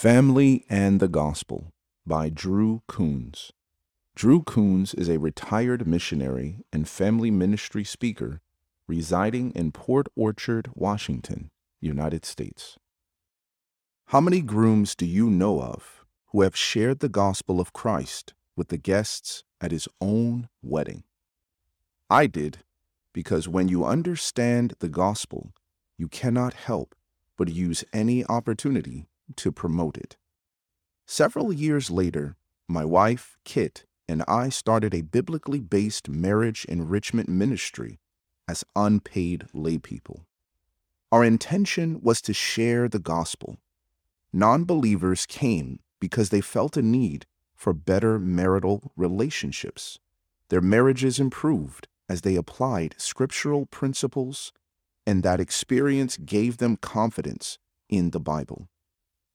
Family and the Gospel by Drew Coons. Drew Coons is a retired missionary and family ministry speaker residing in Port Orchard, Washington, United States. How many grooms do you know of who have shared the gospel of Christ with the guests at his own wedding? I did, because when you understand the gospel, you cannot help but use any opportunity to promote it. Several years later, my wife, Kit, and I started a biblically based marriage enrichment ministry as unpaid laypeople. Our intention was to share the gospel. Non believers came because they felt a need for better marital relationships. Their marriages improved as they applied scriptural principles, and that experience gave them confidence in the Bible.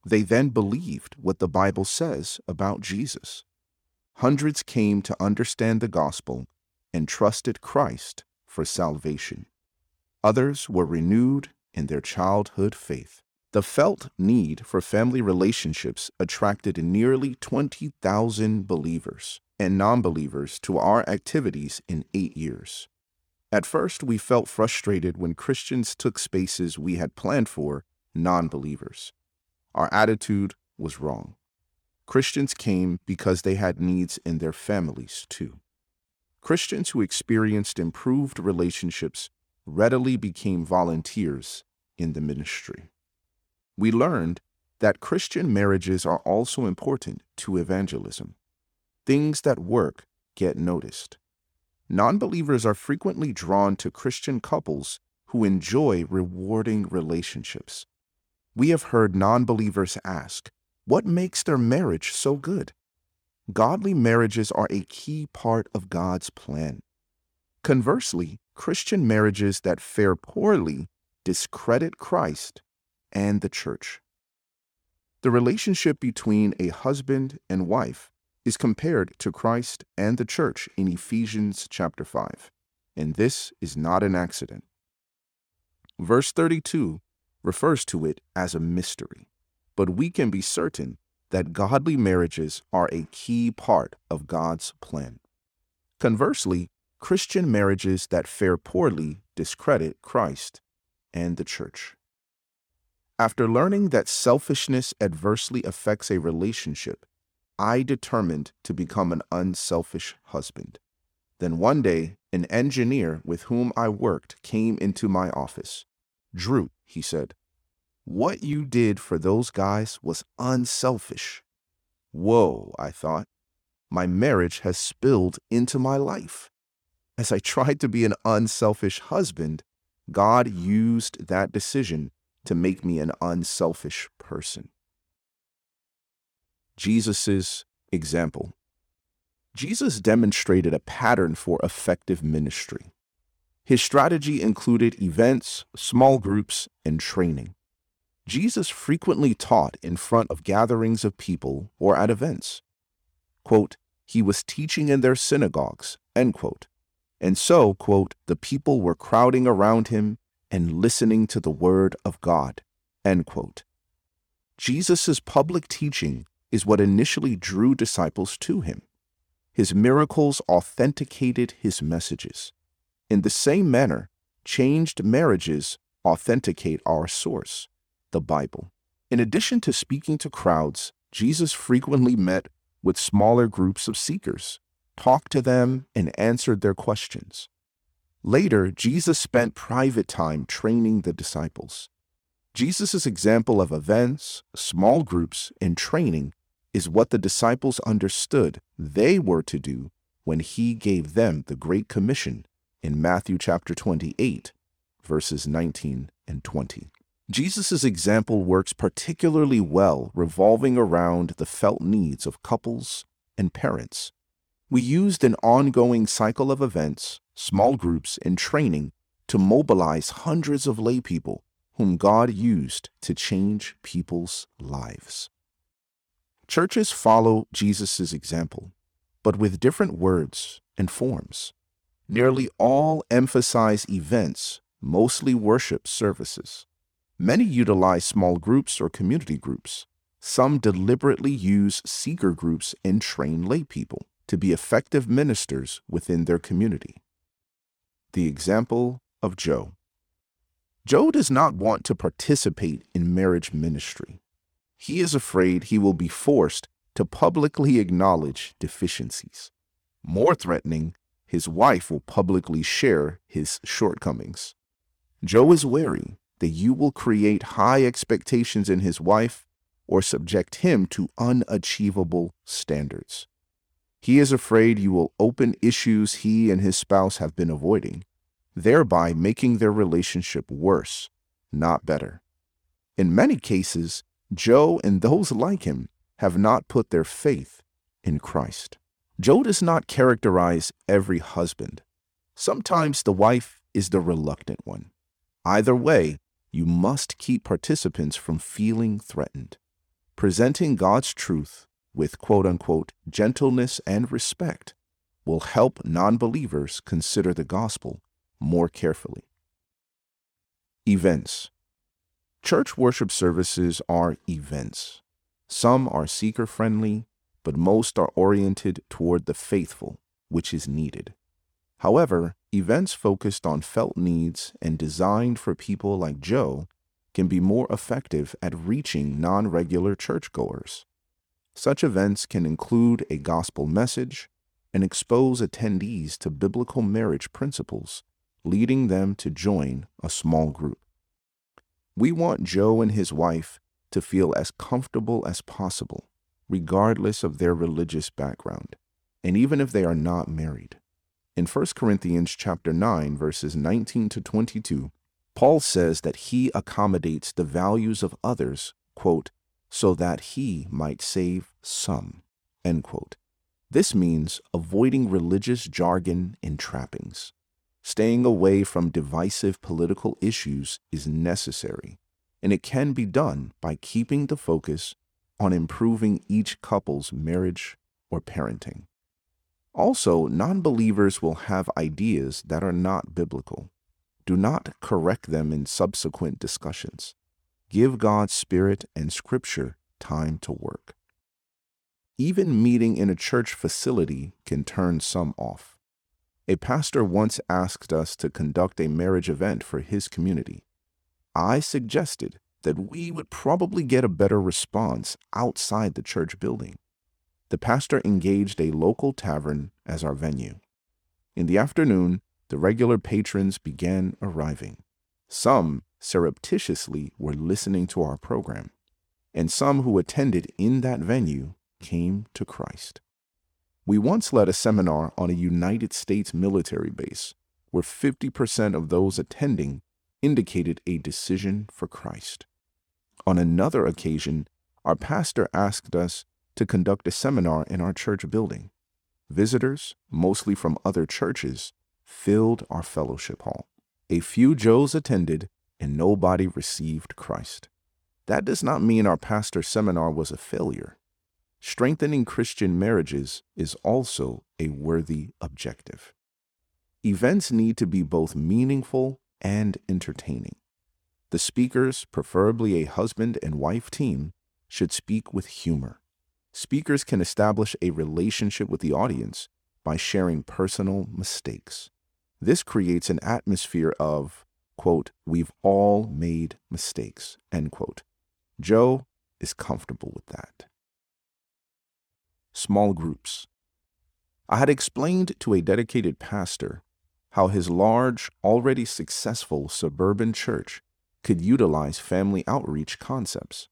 They then believed what the Bible says about Jesus. Hundreds came to understand the gospel and trusted Christ for salvation. Others were renewed in their childhood faith. The felt need for family relationships attracted nearly 20,000 believers and non believers to our activities in eight years. At first, we felt frustrated when Christians took spaces we had planned for non believers. Our attitude was wrong. Christians came because they had needs in their families too. Christians who experienced improved relationships readily became volunteers in the ministry. We learned that Christian marriages are also important to evangelism. Things that work get noticed. Non believers are frequently drawn to Christian couples who enjoy rewarding relationships. We have heard non believers ask, What makes their marriage so good? Godly marriages are a key part of God's plan. Conversely, Christian marriages that fare poorly discredit Christ and the church. The relationship between a husband and wife is compared to Christ and the church in Ephesians chapter 5, and this is not an accident. Verse 32 refers to it as a mystery, but we can be certain that godly marriages are a key part of God's plan. Conversely, Christian marriages that fare poorly discredit Christ and the church. After learning that selfishness adversely affects a relationship, I determined to become an unselfish husband. Then one day, an engineer with whom I worked came into my office. Drew, he said. What you did for those guys was unselfish. Whoa, I thought. My marriage has spilled into my life. As I tried to be an unselfish husband, God used that decision to make me an unselfish person. Jesus' example. Jesus demonstrated a pattern for effective ministry. His strategy included events, small groups, and training. Jesus frequently taught in front of gatherings of people or at events. Quote, he was teaching in their synagogues. And so, quote, the people were crowding around him and listening to the word of God, end quote. Jesus' public teaching is what initially drew disciples to him. His miracles authenticated his messages. In the same manner, changed marriages authenticate our source, the Bible. In addition to speaking to crowds, Jesus frequently met with smaller groups of seekers, talked to them, and answered their questions. Later, Jesus spent private time training the disciples. Jesus' example of events, small groups, and training is what the disciples understood they were to do when he gave them the Great Commission in Matthew chapter 28, verses 19 and 20. Jesus' example works particularly well revolving around the felt needs of couples and parents. We used an ongoing cycle of events, small groups, and training to mobilize hundreds of laypeople whom God used to change people's lives. Churches follow Jesus' example, but with different words and forms. Nearly all emphasize events, mostly worship services. Many utilize small groups or community groups. some deliberately use seeker groups and train laypeople to be effective ministers within their community. The example of Joe. Joe does not want to participate in marriage ministry. He is afraid he will be forced to publicly acknowledge deficiencies. More threatening, his wife will publicly share his shortcomings. Joe is wary that you will create high expectations in his wife or subject him to unachievable standards. He is afraid you will open issues he and his spouse have been avoiding, thereby making their relationship worse, not better. In many cases, Joe and those like him have not put their faith in Christ. Joe does not characterize every husband. Sometimes the wife is the reluctant one. Either way, you must keep participants from feeling threatened. Presenting God's truth with quote unquote gentleness and respect will help non believers consider the gospel more carefully. Events Church worship services are events. Some are seeker friendly, but most are oriented toward the faithful, which is needed. However, events focused on felt needs and designed for people like Joe can be more effective at reaching non regular churchgoers. Such events can include a gospel message and expose attendees to biblical marriage principles, leading them to join a small group. We want Joe and his wife to feel as comfortable as possible, regardless of their religious background, and even if they are not married. In 1 Corinthians chapter 9 verses 19 to 22, Paul says that he accommodates the values of others, quote, so that he might save some, end quote. This means avoiding religious jargon and trappings. Staying away from divisive political issues is necessary, and it can be done by keeping the focus on improving each couple's marriage or parenting. Also, non believers will have ideas that are not biblical. Do not correct them in subsequent discussions. Give God's Spirit and Scripture time to work. Even meeting in a church facility can turn some off. A pastor once asked us to conduct a marriage event for his community. I suggested that we would probably get a better response outside the church building. The pastor engaged a local tavern as our venue. In the afternoon, the regular patrons began arriving. Some surreptitiously were listening to our program, and some who attended in that venue came to Christ. We once led a seminar on a United States military base where 50% of those attending indicated a decision for Christ. On another occasion, our pastor asked us to conduct a seminar in our church building. Visitors, mostly from other churches, filled our fellowship hall. A few Joes attended, and nobody received Christ. That does not mean our pastor's seminar was a failure. Strengthening Christian marriages is also a worthy objective. Events need to be both meaningful and entertaining. The speakers, preferably a husband and wife team, should speak with humor. Speakers can establish a relationship with the audience by sharing personal mistakes. This creates an atmosphere of, quote, we've all made mistakes, end quote. Joe is comfortable with that. Small groups. I had explained to a dedicated pastor how his large, already successful suburban church could utilize family outreach concepts.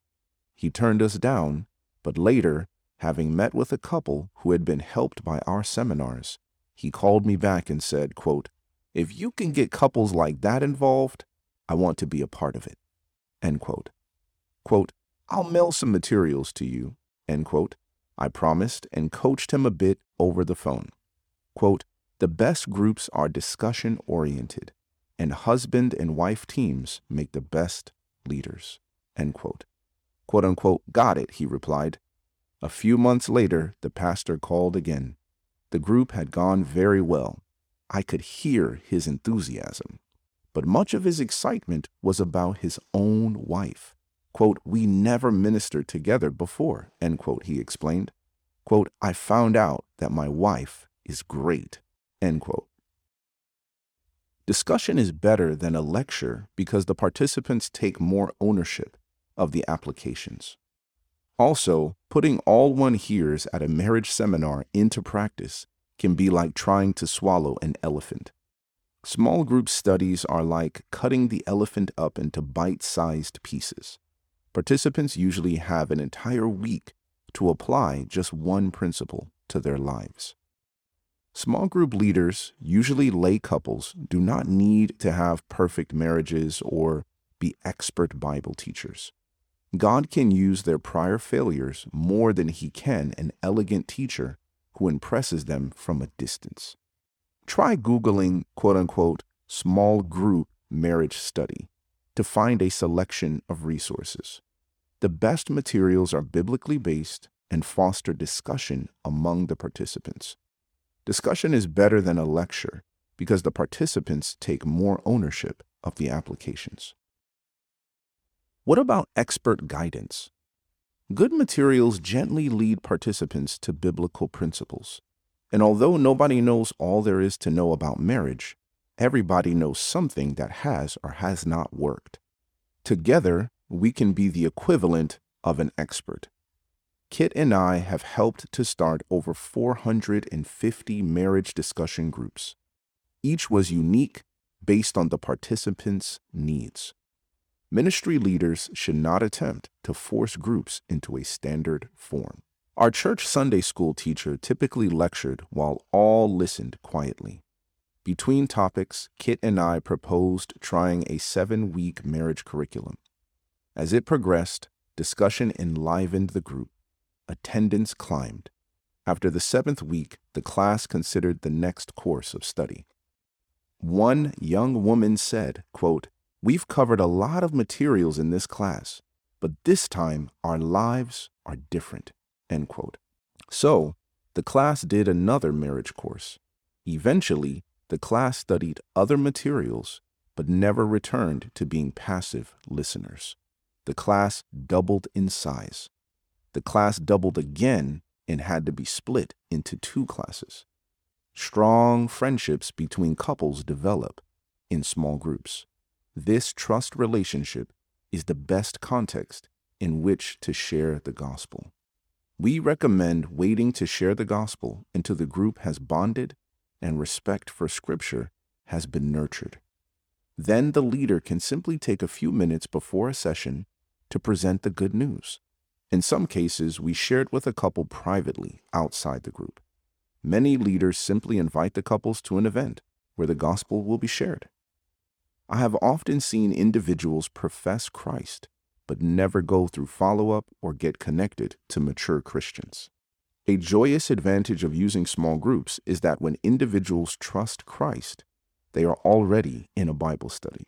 He turned us down, but later, having met with a couple who had been helped by our seminars, he called me back and said, quote, if you can get couples like that involved, I want to be a part of it. End quote. Quote, I'll mail some materials to you. End quote. I promised and coached him a bit over the phone. Quote, the best groups are discussion oriented, and husband and wife teams make the best leaders. End quote. Quote unquote, got it, he replied. A few months later, the pastor called again. The group had gone very well, I could hear his enthusiasm, but much of his excitement was about his own wife. Quote, we never ministered together before, end quote, he explained. Quote, I found out that my wife is great, end quote. Discussion is better than a lecture because the participants take more ownership of the applications. Also, putting all one hears at a marriage seminar into practice can be like trying to swallow an elephant. Small group studies are like cutting the elephant up into bite sized pieces. Participants usually have an entire week to apply just one principle to their lives. Small group leaders, usually lay couples, do not need to have perfect marriages or be expert Bible teachers. God can use their prior failures more than he can an elegant teacher who impresses them from a distance. Try Googling quote unquote small group marriage study to find a selection of resources. The best materials are biblically based and foster discussion among the participants. Discussion is better than a lecture because the participants take more ownership of the applications. What about expert guidance? Good materials gently lead participants to biblical principles. And although nobody knows all there is to know about marriage, everybody knows something that has or has not worked. Together, we can be the equivalent of an expert. Kit and I have helped to start over 450 marriage discussion groups. Each was unique based on the participants' needs. Ministry leaders should not attempt to force groups into a standard form. Our church Sunday school teacher typically lectured while all listened quietly. Between topics, Kit and I proposed trying a seven week marriage curriculum. As it progressed, discussion enlivened the group. Attendance climbed. After the seventh week, the class considered the next course of study. One young woman said, quote, We've covered a lot of materials in this class, but this time our lives are different. End quote. So, the class did another marriage course. Eventually, the class studied other materials, but never returned to being passive listeners. The class doubled in size. The class doubled again and had to be split into two classes. Strong friendships between couples develop in small groups. This trust relationship is the best context in which to share the gospel. We recommend waiting to share the gospel until the group has bonded and respect for Scripture has been nurtured. Then the leader can simply take a few minutes before a session to present the good news. In some cases, we shared with a couple privately outside the group. Many leaders simply invite the couples to an event where the gospel will be shared. I have often seen individuals profess Christ, but never go through follow up or get connected to mature Christians. A joyous advantage of using small groups is that when individuals trust Christ, they are already in a Bible study.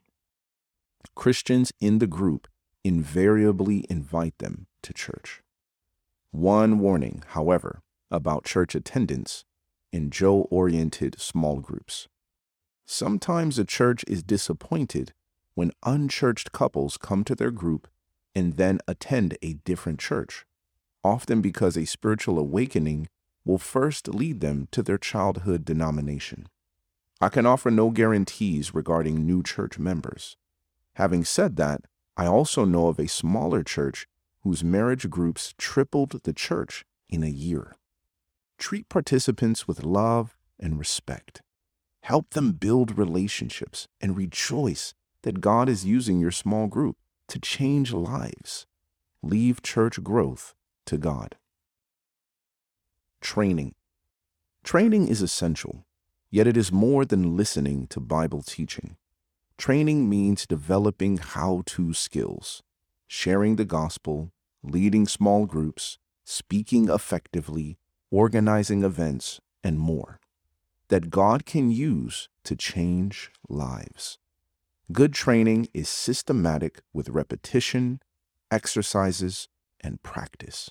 Christians in the group invariably invite them to church. One warning, however, about church attendance in Joe oriented small groups. Sometimes a church is disappointed when unchurched couples come to their group and then attend a different church, often because a spiritual awakening will first lead them to their childhood denomination. I can offer no guarantees regarding new church members. Having said that, I also know of a smaller church whose marriage groups tripled the church in a year. Treat participants with love and respect. Help them build relationships and rejoice that God is using your small group to change lives. Leave church growth to God. Training. Training is essential, yet it is more than listening to Bible teaching. Training means developing how to skills, sharing the gospel, leading small groups, speaking effectively, organizing events, and more that God can use to change lives. Good training is systematic with repetition, exercises, and practice.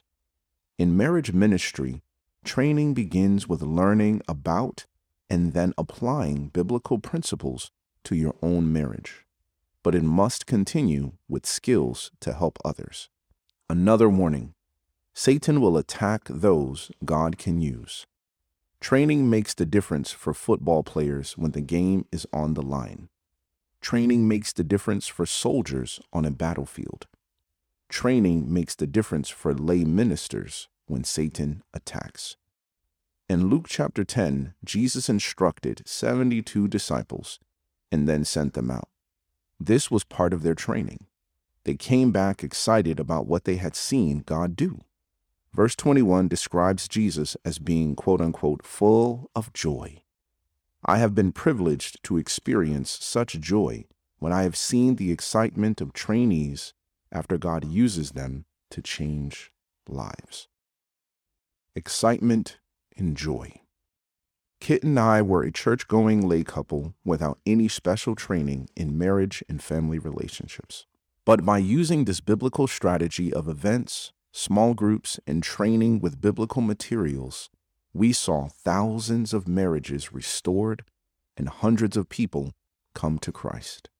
In marriage ministry, training begins with learning about and then applying biblical principles to your own marriage. but it must continue with skills to help others. Another warning Satan will attack those God can use. Training makes the difference for football players when the game is on the line. Training makes the difference for soldiers on a battlefield. Training makes the difference for lay ministers when Satan attacks. In Luke chapter 10, Jesus instructed 72 disciples and then sent them out. This was part of their training. They came back excited about what they had seen God do. Verse 21 describes Jesus as being, quote unquote, full of joy. I have been privileged to experience such joy when I have seen the excitement of trainees after God uses them to change lives. Excitement and joy. Kit and I were a church going lay couple without any special training in marriage and family relationships. But by using this biblical strategy of events, small groups, and training with biblical materials, we saw thousands of marriages restored and hundreds of people come to Christ.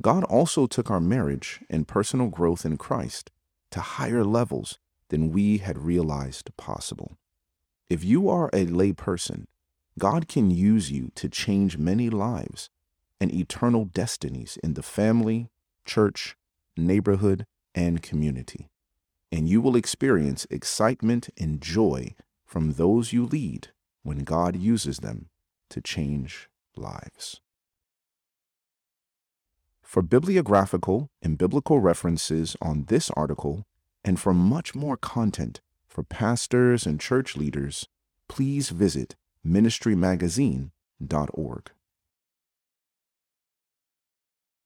God also took our marriage and personal growth in Christ to higher levels than we had realized possible. If you are a lay person, God can use you to change many lives and eternal destinies in the family, church, neighborhood, and community. And you will experience excitement and joy from those you lead when God uses them to change lives. For bibliographical and biblical references on this article, and for much more content for pastors and church leaders, please visit ministrymagazine.org.